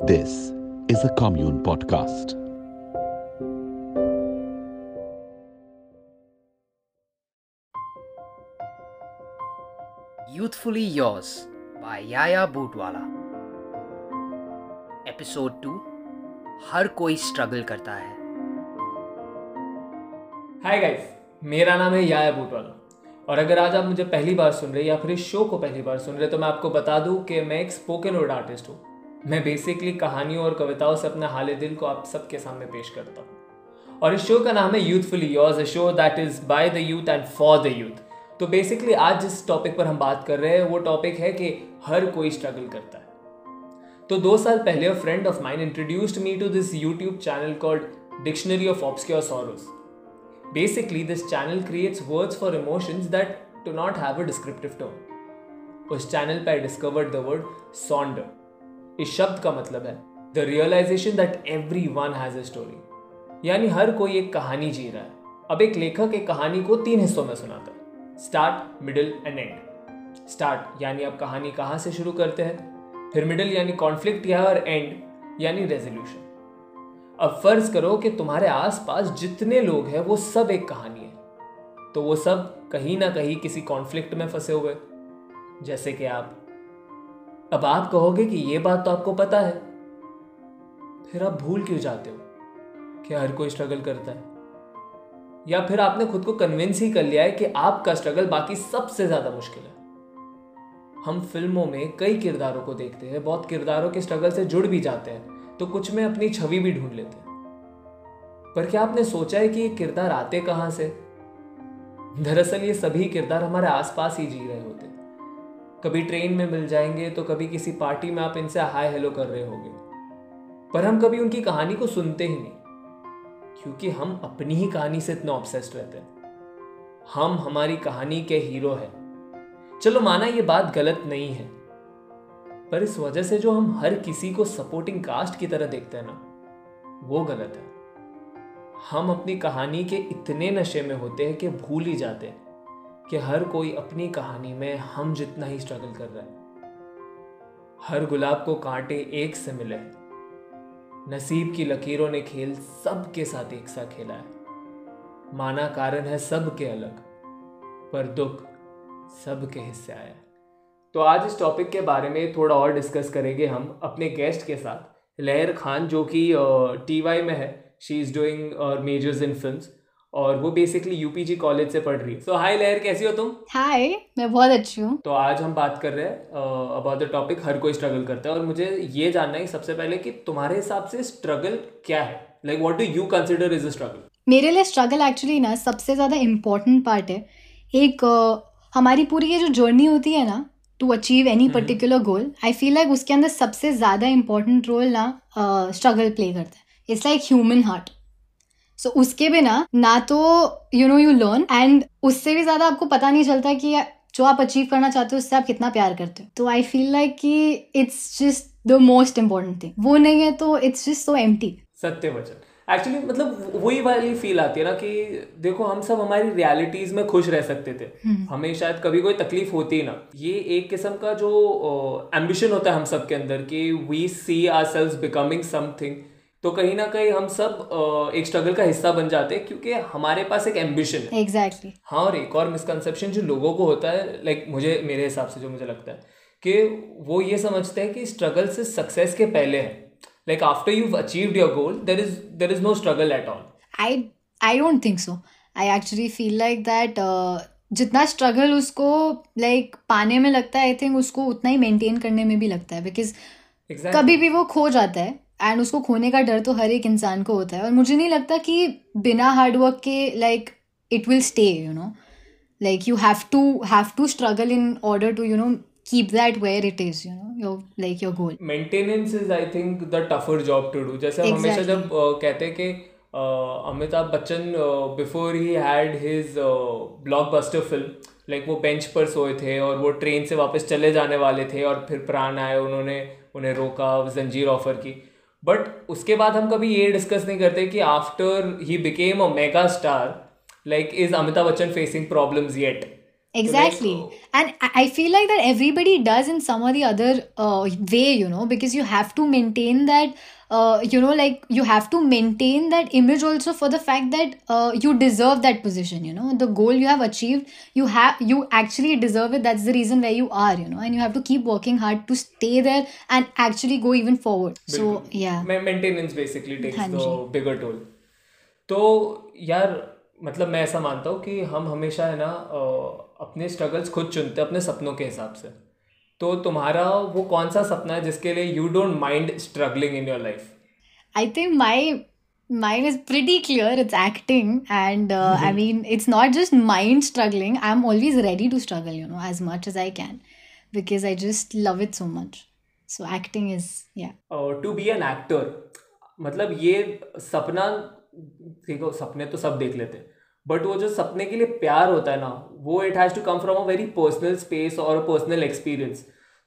This is a Commune Podcast. Youthfully Yours by Yaya Bootwala. Episode 2 हर कोई struggle करता है hi guys मेरा नाम है याया बूटवाला और अगर आज आप मुझे पहली बार सुन रहे हैं या फिर इस शो को पहली बार सुन रहे हैं तो मैं आपको बता दूँ कि मैं एक स्पोकन वर्ड आर्टिस्ट हूँ मैं बेसिकली कहानियों और कविताओं से अपने हाल दिल को आप सबके सामने पेश करता हूँ। और इस शो का नाम है youthfully yours a show that is by the youth and for the youth तो बेसिकली आज जिस टॉपिक पर हम बात कर रहे हैं, वो टॉपिक है कि हर कोई स्ट्रगल करता है। तो दो साल पहले a friend of mine introduced me to this YouTube channel called dictionary of obscure sorrows basically this channel creates words for emotions that do not have a descriptive term उस चैनल पर I discovered the word sonder इस शब्द का मतलब है the realization that everyone has a story यानी हर कोई एक कहानी जी रहा है। अब एक लेखक एक कहानी को तीन हिस्सों में सुनाता है। Start middle end end start यानी आप कहानी कहाँ से शुरू करते हैं? फिर मिडिल यानी कॉन्फ्लिक्ट या और एंड यानी रेजोल्यूशन अब फ़र्ज़ करो कि तुम्हारे आसपास जितने लोग हैं, वो सब एक कहानी है। तो वो सब कहीं ना कहीं किसी कॉन्फ्लिक्ट में फंसे हुए जैसे कि आप अब आप कहोगे कि ये बात तो आपको पता है। फिर आप भूल क्यों जाते हो कि हर कोई स्ट्रगल करता है? या फिर आपने खुद को कन्विंस ही कर लिया है कि आपका स्ट्रगल बाकी सबसे ज़्यादा मुश्किल है? हम फ़िल्मों में कई किरदारों को देखते हैं, बहुत किरदारों के स्ट्रगल से जुड़ भी जाते हैं तो कुछ में अपनी छवि भी ढूंढ लेते हैं। पर क्या आपने सोचा है कि ये किरदार आते कहाँ से? दरअसल ये सभी किरदार हमारे आसपास ही जी रहे होते। कभी ट्रेन में मिल जाएँगे तो कभी किसी पार्टी में आप इनसे हाय हेलो कर रहे होंगे। पर हम कभी उनकी कहानी को सुनते ही नहीं, क्योंकि हम अपनी ही कहानी से इतना ऑब्सेस्ड रहते हैं। हम हमारी कहानी के हीरो हैं। चलो माना ये बात गलत नहीं है, पर इस वजह से जो हम हर किसी को सपोर्टिंग कास्ट की तरह देखते हैं ना, वो गलत है। हम अपनी कहानी के इतने नशे में होते हैं कि भूल ही जाते हैं। कि हर कोई अपनी कहानी में हम जितना ही स्ट्रगल कर रहा है। हर गुलाब को कांटे एक से मिले नसीब की लकीरों ने खेल सबके साथ एक सा खेला है। माना कारण है सबके अलग, पर दुख सबके हिस्से आया तो आज इस टॉपिक के बारे में थोड़ा और डिस्कस करेंगे हम अपने गेस्ट के साथ। लहर खान जो कि टी वाई में है she is doing majors in film और वो बेसिकली यूपीजी कॉलेज से पढ़ रही है। सो हाय लहर कैसी हो तुम? हाय मैं बहुत अच्छी हूँ। तो आज हम बात कर रहे हैं अबाउट द टॉपिक हर कोई स्ट्रगल करता है। और मुझे ये जानना है सबसे पहले कि तुम्हारे हिसाब से स्ट्रगल क्या है? Like what do you consider is a struggle मेरे लिए स्ट्रगल एक्चुअली ना सबसे ज़्यादा इम्पोर्टेंट पार्ट है। एक uh, हमारी पूरी ये जो जर्नी होती है ना to achieve any particular goal I feel like उसके अंदर सबसे ज़्यादा इम्पोर्टेंट रोल ना स्ट्रगल प्ले करता है। It's like human heart so उसके बिना ना तो you know you learn and उससे भी ज़्यादा आपको पता नहीं चलता कि जो आप अचीव करना चाहते हो उससे आप कितना प्यार करते हो। तो आई फील लाइक कि it's just the most important thing वो नहीं है तो इट्स जस्ट सो एम्प्टी सत्य वचन। एक्चुअली मतलब वही वाली फील आती है ना कि देखो हम सब हमारी रियलिटीज में खुश रह सकते थे। हमें शायद कभी कोई तकलीफ़ होती ना। ये एक किस्म का जो एम्बिशन होता है हम सब के अंदर कि we see ourselves becoming something तो कहीं ना कहीं हम सब एक स्ट्रगल का हिस्सा बन जाते हैं क्योंकि हमारे पास एक एम्बिशन है। Exactly exactly. हाँ और एक और मिसकंसेप्शन जो लोगों को होता है लाइक मुझे मेरे हिसाब से जो मुझे लगता है कि वो ये समझते हैं कि स्ट्रगल से सक्सेस के पहले है। Like after you achieved your goal there is there is no struggle at all I I don't think so I actually feel like that जितना स्ट्रगल उसको लाइक like, पाने में लगता है आई थिंक उसको उतना ही मेंटेन करने में भी लगता है बिकॉज़ exactly. कभी भी वो खो जाता है। एंड उसको खोने का डर तो हर एक इंसान को होता है। और मुझे नहीं लगता कि बिना हार्डवर्क के like it will stay you know like you have to have to struggle in order to you know keep that where it is you know? Your like your goal. Maintenance is i think the tougher job to do. जैसे exactly. हमेशा जब uh, कहते हैं कि Amitabh Bachchan before he had his blockbuster film like वो bench पर सोए थे और वो ट्रेन से वापस चले जाने वाले थे और फिर प्राण आए उन्होंने उन्हें रोका जंजीर ऑफ़र की। बट उसके बाद हम कभी ये डिस्कस नहीं करते कि after he became a mega star like is Amitabh Bachchan facing problems yet exactly. Oh. and i feel like that everybody does in some or the other uh, way you know because you have to maintain that uh, you know like you have to maintain that image also for the fact that uh, you deserve that position you know. The goal you have achieved you have you actually deserve it. That's the reason where you are you know and you have to keep working hard to stay there and actually go even forward. Bilkul. so yeah maintenance basically takes Hanji. the bigger toll. So yeah मतलब मैं ऐसा मानता हूँ कि हम हमेशा है ना अपने स्ट्रगल्स खुद चुनते हैं अपने सपनों के हिसाब से। तो तुम्हारा वो कौन सा सपना है जिसके लिए you don't mind struggling in your life I think my mind is pretty clear it's acting and I mean it's not just mind struggling I am always ready to struggle you know as much as I can because I just love it so much so acting is या to be an actor मतलब ये सपना देखो सपने तो सब देख लेते हैं बट वो जो सपने के लिए प्यार होता है ना वो it has to come from a very personal space और पर्सनल एक्सपीरियंस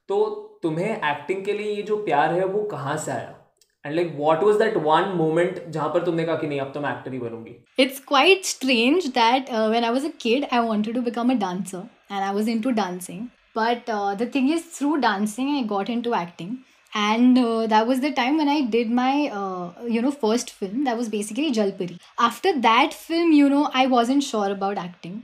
तो तुम्हें एक्टिंग के लिए ये जो प्यार है वो कहाँ से आया and like what was that one moment जहाँ पर तुमने कहा कि नहीं अब तो मैं एक्टर ही बनूँगी It's quite strange that uh, when I was a kid, I wanted to become a dancer, and I was into dancing. But uh, the thing is, through dancing, I got into acting. And uh, that was the time when I did my, uh, you know, first film. That was basically Jalpuri. After that film, you know, I wasn't sure about acting.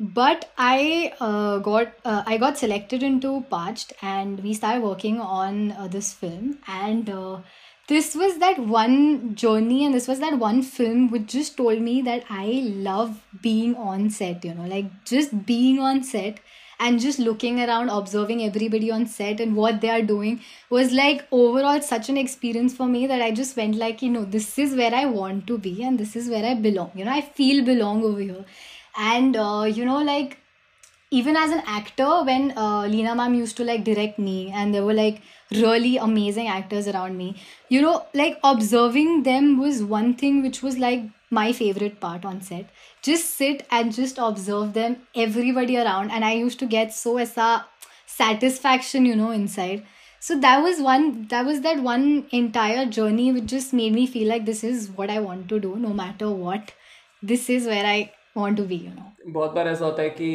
But I uh, got uh, I got selected into Parched, and we started working on uh, this film. And uh, this was that one journey, and this was that one film which just told me that I love being on set. You know, like just being on set and just looking around, observing everybody on set and what they are doing was like overall such an experience for me that I just went like, you know, this is where I want to be and this is where I belong. You know, I feel belong over here. And uh, you know, like even as an actor when uh, Lena ma'am used to like direct me and there were like really amazing actors around me you know like observing them was one thing which was like my favorite part on set just sit and just observe them everybody around and i used to get so as a satisfaction you know inside so that was one that was that one entire journey which just made me feel like this is what i want to do no matter what this is where i want to be you know बहुत बार ऐसा होता है कि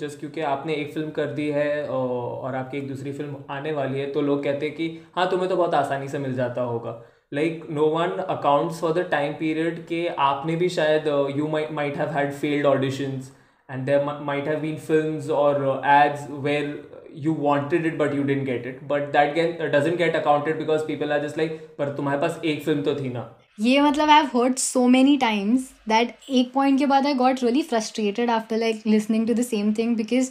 just क्योंकि आपने एक film कर दी है और आपकी एक दूसरी फ़िल्म आने वाली है तो लोग कहते हैं कि हाँ तुम्हें तो बहुत आसानी से मिल जाता होगा like no one accounts for the time period के आपने भी शायद you might have had failed auditions and there might have been films और ads where you wanted it but you didn't get it. But that get, doesn't get accounted because people are just like पर तुम्हारे पास एक film तो थी ना ये मतलब I have heard so many times that एक पॉइंट के बाद I got really frustrated after like listening to the same thing because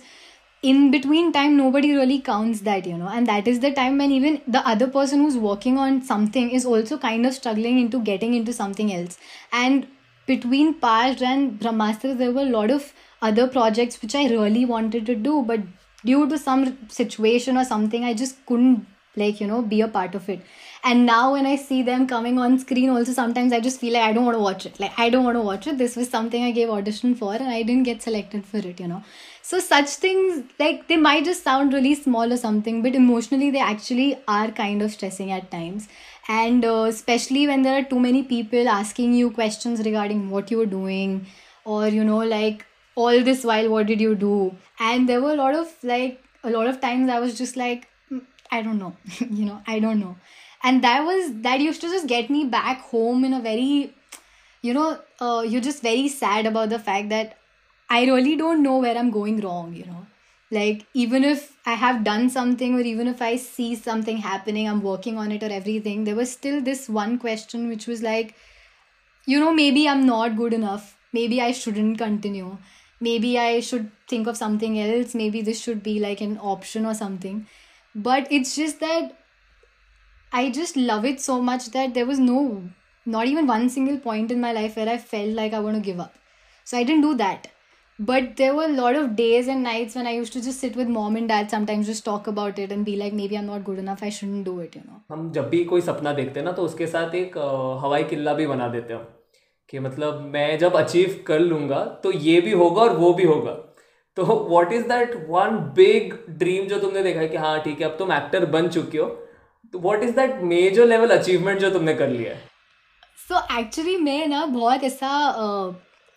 in between time nobody really counts that you know. And that is the time when even the other person who's working on something is also kind of struggling into getting into something else. And between Paj and Brahmastra there were a lot of other projects which I really wanted to do but due to some situation or something I just couldn't like you know be a part of it and now when i see them coming on screen also sometimes i just feel like i don't want to watch it. Like i don't want to watch it. This was something i gave audition for and i didn't get selected for it you know. So such things like they might just sound really small or something but emotionally they actually are kind of stressing at times. And uh, especially when there are too many people asking you questions regarding what you're doing or you know like all this while what did you do? And there were a lot of like a lot of times i was just like "Mm, i don't know. You know i don't know and that was that used to just get me back home in a very you know uh, you're just very sad about the fact that i really don't know where i'm going wrong you know. Like even if i have done something or even if i see something happening i'm working on it or everything there was still this one question which was like you know maybe i'm not good enough. Maybe i shouldn't continue. Maybe i should think of something else. Maybe this should be like an option or something. But it's just that i just love it so much that there was no not even one single point in my life where i felt like i want to give up so i didn't do that but there were a lot of days and nights when i used to just sit with mom and dad sometimes just talk about it and be like maybe i'm not good enough i shouldn't do it you know हम जब भी कोई सपना देखते हैं ना तो उसके साथ एक हवाई किल्ला भी बना देते हैं कि मतलब मैं जब अचीव कर लूँगा तो ये भी होगा और वो भी होगा तो what is that one big dream जो तुमने देखा है कि हाँ ठीक है अब तुम एक्टर बन चुके हो तो what is that major level achievement जो तुमने कर लिया है? सो एक्चुअली मैं ना बहुत ऐसा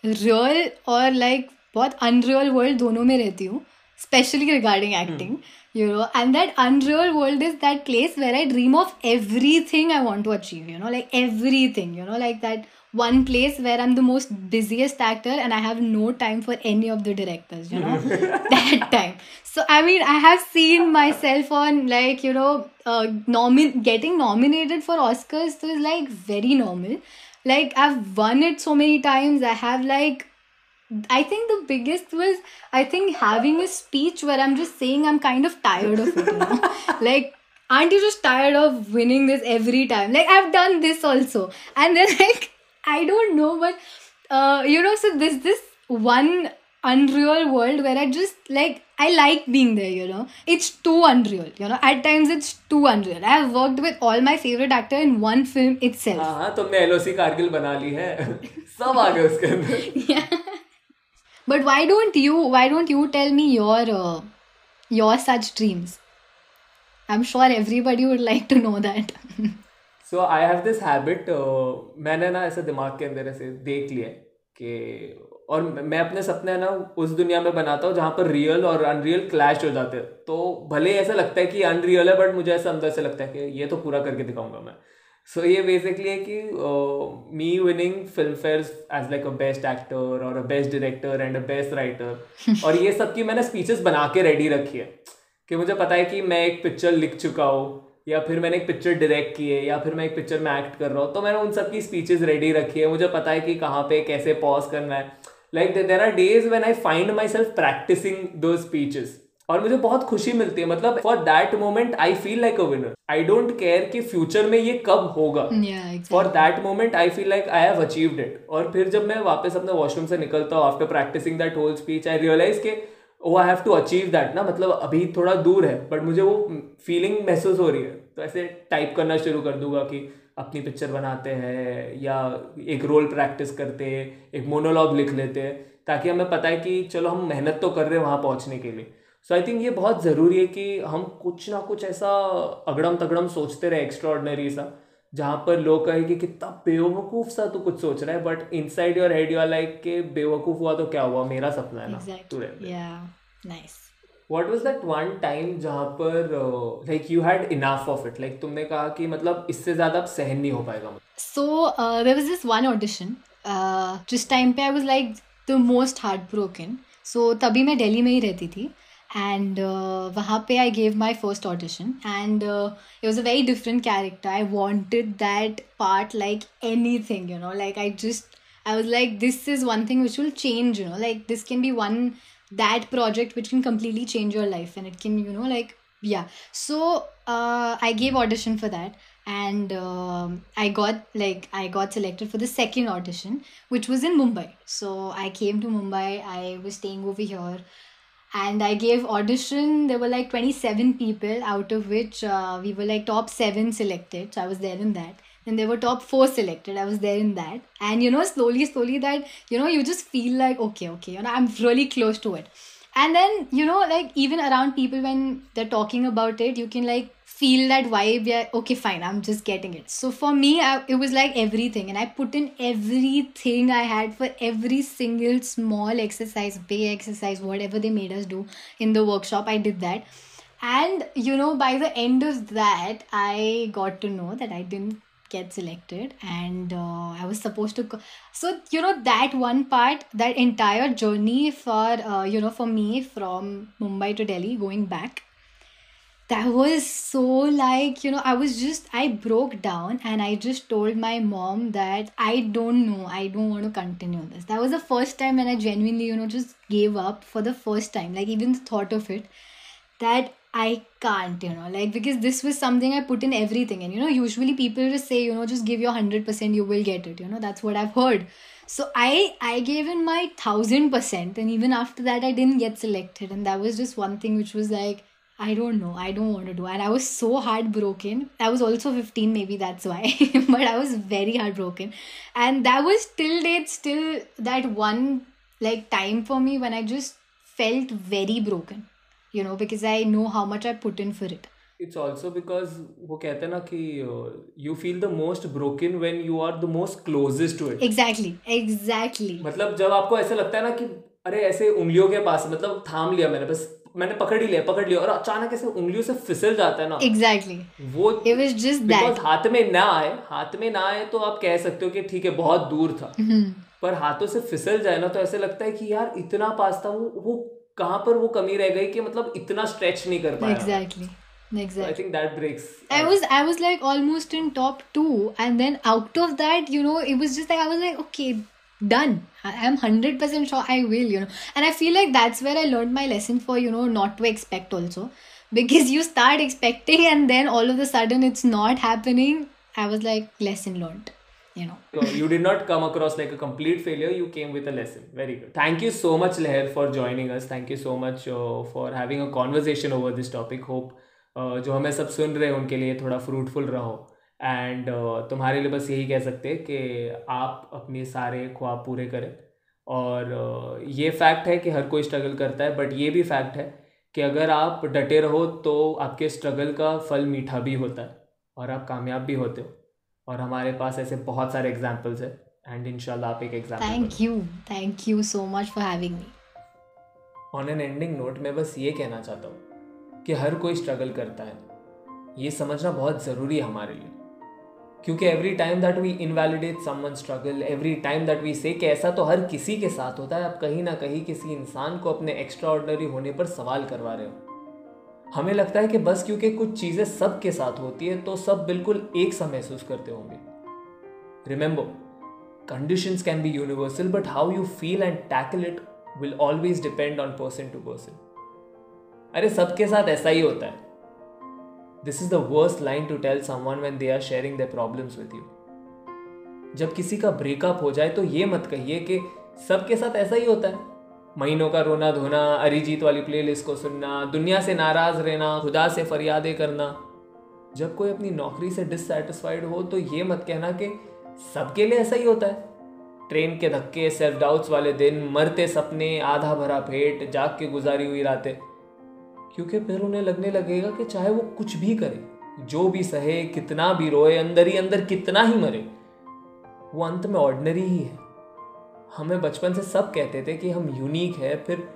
रियल और लाइक बहुत अनरियल वर्ल्ड दोनों में रहती हूँ specially regarding acting you know and that unreal world is that place where I dream of everything I want to achieve you know like everything you know like that one place where i'm the most busiest actor and i have no time for any of the directors you know that time so i mean i have seen myself on like you know uh, nomin- getting nominated for oscars so is like very normal like i've won it so many times i have like I think the biggest was I think having a speech where I'm just saying I'm kind of tired of it. You know? like, aren't you just tired of winning this every time? Like I've done this also, and then like I don't know, but uh, you know, so this this one unreal world where I just like I like being there. You know, it's too unreal. You know, at times it's too unreal. I have worked with all my favorite actor in one film itself. हाँ हाँ तुमने LOC Kargil बना ली है सब आ गए उसके अंदर yeah but why don't you why don't you tell me your uh, your such dreams i'm sure everybody would like to know that So I have this habit मैंने ना ऐसे दिमाग के अंदर ऐसे देख लिया है कि और मैं अपने सपने ना उस दुनिया में बनाता हूँ जहाँ पर रियल और अनरियल क्लैश हो जाते हैं। तो भले ही ऐसा लगता है कि अनरियल है बट मुझे ऐसा अंदर से लगता है कि ये तो पूरा करके दिखाऊँगा मैं। सो so, ये बेसिकली है कि me winning Filmfare as like a best actor और a best director and a best writer और ये सब की मैंने स्पीचेस बना के रेडी रखी है कि मुझे पता है कि मैं एक पिक्चर लिख चुका हूँ। या फिर मैंने एक पिक्चर डायरेक्ट की है या फिर मैं एक पिक्चर में एक्ट कर रहा हूँ तो मैंने उन सब की स्पीचेस रेडी रखी है। मुझे पता है कि कहाँ पे कैसे पॉज करना है। Like there are days when I find myself practising दो स्पीचेस और मुझे बहुत खुशी मिलती है। मतलब for that moment I feel like a winner I don't care कि फ्यूचर में ये कब होगा। For that moment I feel like I have achieved it और फिर जब मैं वापस अपने वॉशरूम से निकलता हूँ after practising that whole speech I realise के ओ I have to achieve that ना? मतलब अभी थोड़ा दूर है बट मुझे वो फीलिंग महसूस हो रही है। तो ऐसे टाइप करना शुरू कर दूँगा कि अपनी पिक्चर बनाते हैं, या एक रोल प्रैक्टिस करते हैं, एक मोनोलॉग लिख लेते हैं, ताकि हमें पता है कि चलो, हम मेहनत तो कर रहे हैं वहाँ पहुँचने के लिए। सो आई थिंक ये बहुत ज़रूरी है कि हम कुछ ना कुछ ऐसा अगड़म तगड़म सोचते रहे एक्स्ट्रॉर्डनरी सा। जहाँ पर लोग कहे कि कितना बेवकूफ़ सा तो कुछ सोच रहा है but inside your head you are like के बेवकूफ़ हुआ तो क्या हुआ? मेरा सपना है ना तू nice what was that one time जहाँ पर like you had enough of it like तुमने कहा कि मतलब इससे ज़्यादा अब सहन नहीं हो पाएगा so there was this one audition जिस टाइम पे I was like the most heart broken so तभी मैं दिल्ली में ही रहती थी। and uh, Vahape I gave my first audition and uh, it was a very different character. I wanted that part like anything, you know, like I just I was like this is one thing which will change, you know, like this can be one that project which can completely change your life and it can you know like yeah. So uh, I gave audition for that and um, I got like I got selected for the second audition which was in Mumbai. So I came to Mumbai. I was staying over here and I gave audition. There were like 27 people, out of which uh, we were like top seven selected. So I was there in that. Then there were top four selected. I was there in that. And you know, slowly, slowly, that you know, you just feel like okay, okay, you know, I'm really close to it. And then you know, like even around people when they're talking about it, you can like feel that vibe yeah okay fine i'm just getting it. So for me I, it was like everything and i put in everything i had for every single small exercise big exercise whatever they made us do in the workshop i did that. And you know by the end of that i got to know that i didn't get selected and uh, i was supposed to go- so you know that one part that entire journey for uh, you know for me from mumbai to delhi going back that was so like you know i was just i broke down and i just told my mom that i don't know i don't want to continue this. That was the first time when i genuinely you know just gave up for the first time like even the thought of it that i can't you know like because this was something i put in everything. And you know usually people just say you know just give your 100% you will get it you know that's what i've heard. So i i gave in my 1000% and even after that i didn't get selected. And that was just one thing which was like I don't know. I don't want to do. And I was so heartbroken. I was also 15, maybe that's why. but I was very heartbroken. And that was till date still that one like time for me when I just felt very broken. You know, because I know how much I put in for it. It's also because वो कहते हैं ना कि you feel the most broken when you are the most closest to it Exactly. Exactly. मतलब जब आपको ऐसा लगता है ना कि अरे ऐसे उंगलियों के पास मतलब थाम लिया मैंने बस मैंने पकड़ ही लिया पकड़ लिया। और अचानक ऐसे उंगलियों से फिसल जाता है ना। एग्जैक्टली वो इट वाज जस्ट दैट हाथ में ना आए हाथ में ना आए तो आप कह सकते हो कि ठीक है बहुत दूर था। पर हाथों से फिसल जाए ना तो ऐसे लगता है कि यार इतना पास था वो वो कहाँ पर वो कमी रह गई कि मतलब इतना स्ट्रेच नहीं कर पाया। Exactly I exactly think that breaks I was I was like almost in top two, and then out of that, you know, it was just like I was like, okay, done. I, I'm hundred percent sure I will, you know. And I feel like that's where I learned my lesson for you know not to expect also, because you start expecting and then all of a sudden it's not happening. I was like lesson learned, you know. So you did not come across like a complete failure. You came with a lesson. Very good. Thank you so much, Leher, for joining us. Thank you so much uh, for having a conversation over this topic. Hope uh, जो हमें सब सुन रहे हैं उनके लिए थोड़ा fruitful रहो and तुम्हारे लिए बस यही कह सकते हैं कि आप अपने सारे ख्वाब पूरे करें। और uh, ये फैक्ट है कि हर कोई स्ट्रगल करता है बट ये भी फैक्ट है कि अगर आप डटे रहो तो आपके स्ट्रगल का फल मीठा भी होता है और आप कामयाब भी होते हो। और हमारे पास ऐसे बहुत सारे एग्जाम्पल्स हैं एंड इंशाल्लाह आप एक example thank you thank you so much for having me on an ending note मैं बस ये कहना चाहता हूँ कि हर कोई स्ट्रगल करता है। ये समझना बहुत ज़रूरी है हमारे लिए। क्योंकि every time that we invalidate someone struggle every time that we say कि ऐसा तो हर किसी के साथ होता है, आप कहीं ना कहीं किसी इंसान को अपने एक्स्ट्रा ऑर्डनरी होने पर सवाल करवा रहे हो। हमें लगता है कि बस क्योंकि कुछ चीज़ें सब के साथ होती है तो सब बिल्कुल एक सा महसूस करते होंगे। Remember condition can be universal but how you feel and tackle it will always depend on person to person अरे, सबके साथ ऐसा ही होता है। This is the worst line to tell someone when they are sharing their problems with you जब किसी का ब्रेकअप हो जाए तो ये मत कहिए कि सबके साथ ऐसा ही होता है। महीनों का रोना धोना, अरिजीत वाली प्लेलिस्ट को सुनना, दुनिया से नाराज़ रहना, खुदा से फरियादें करना। जब कोई अपनी नौकरी से डिससेटिस्फाइड हो तो ये मत कहना कि सबके लिए ऐसा ही होता है। ट्रेन के धक्के सेल्फ डाउट्स वाले दिन, मरते सपने, आधा भरा पेट, जाग के गुजारी हुई रातें। क्योंकि फिर उन्हें लगने लगेगा कि चाहे वो कुछ भी करे, जो भी सहे, कितना भी रोए, अंदर ही अंदर कितना ही मरे, वो अंत में ऑर्डनरी ही है। हमें बचपन से सब कहते थे कि हम यूनिक है, फिर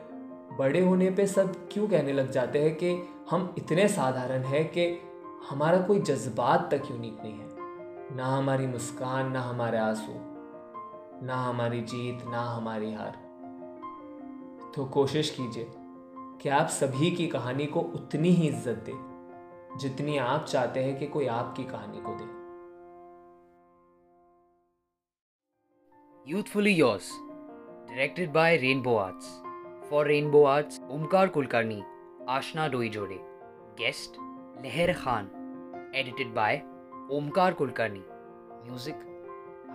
बड़े होने पे सब क्यों कहने लग जाते हैं कि हम इतने साधारण हैं कि हमारा कोई जज्बात तक यूनिक नहीं है। ना हमारी मुस्कान, ना हमारे आँसू, ना हमारी जीत, ना हमारी हार। तो कोशिश कीजिए। कि आप सभी की कहानी को उतनी ही इज़्ज़त दें, जितनी आप चाहते हैं कि कोई आपकी कहानी को दे। Youthfully yours directed by Rainbow Arts for Rainbow Arts Omkar Kulkarni Aashna डोई जोड़े guest Lehar Khan edited by Omkar Kulkarni music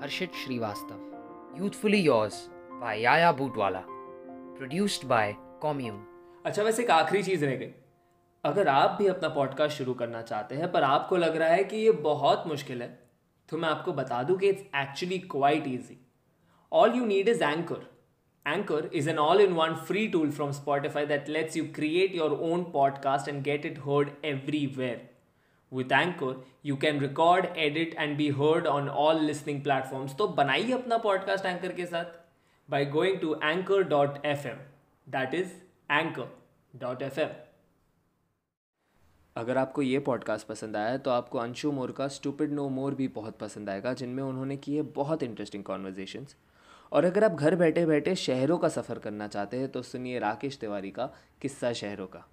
Harshit Srivastava youthfully yours by Yaya Bootwala produced by Commune अच्छा वैसे एक आखिरी चीज़ रह गई। अगर आप भी अपना पॉडकास्ट शुरू करना चाहते हैं, पर आपको लग रहा है कि ये बहुत मुश्किल है तो मैं आपको बता दूँ कि it's actually quite easy all you need is Anchor Anchor is an all in one free tool from Spotify that lets you create your own podcast and get it heard everywhere with Anchor you can record edit and be heard on all listening platforms तो बनाइए अपना podcast Anchor के साथ by going to Anchor dot F M that is Anchor dot F M अगर आपको ये podcast पसंद आया तो आपको अंशु मोर का स्टूपिड नो मोर भी बहुत पसंद आएगा, जिनमें उन्होंने किए बहुत इंटरेस्टिंग कॉन्वर्जेशंस और अगर आप घर बैठे बैठे शहरों का सफ़र करना चाहते हैं तो सुनिए राकेश तिवारी का किस्सा शहरों का।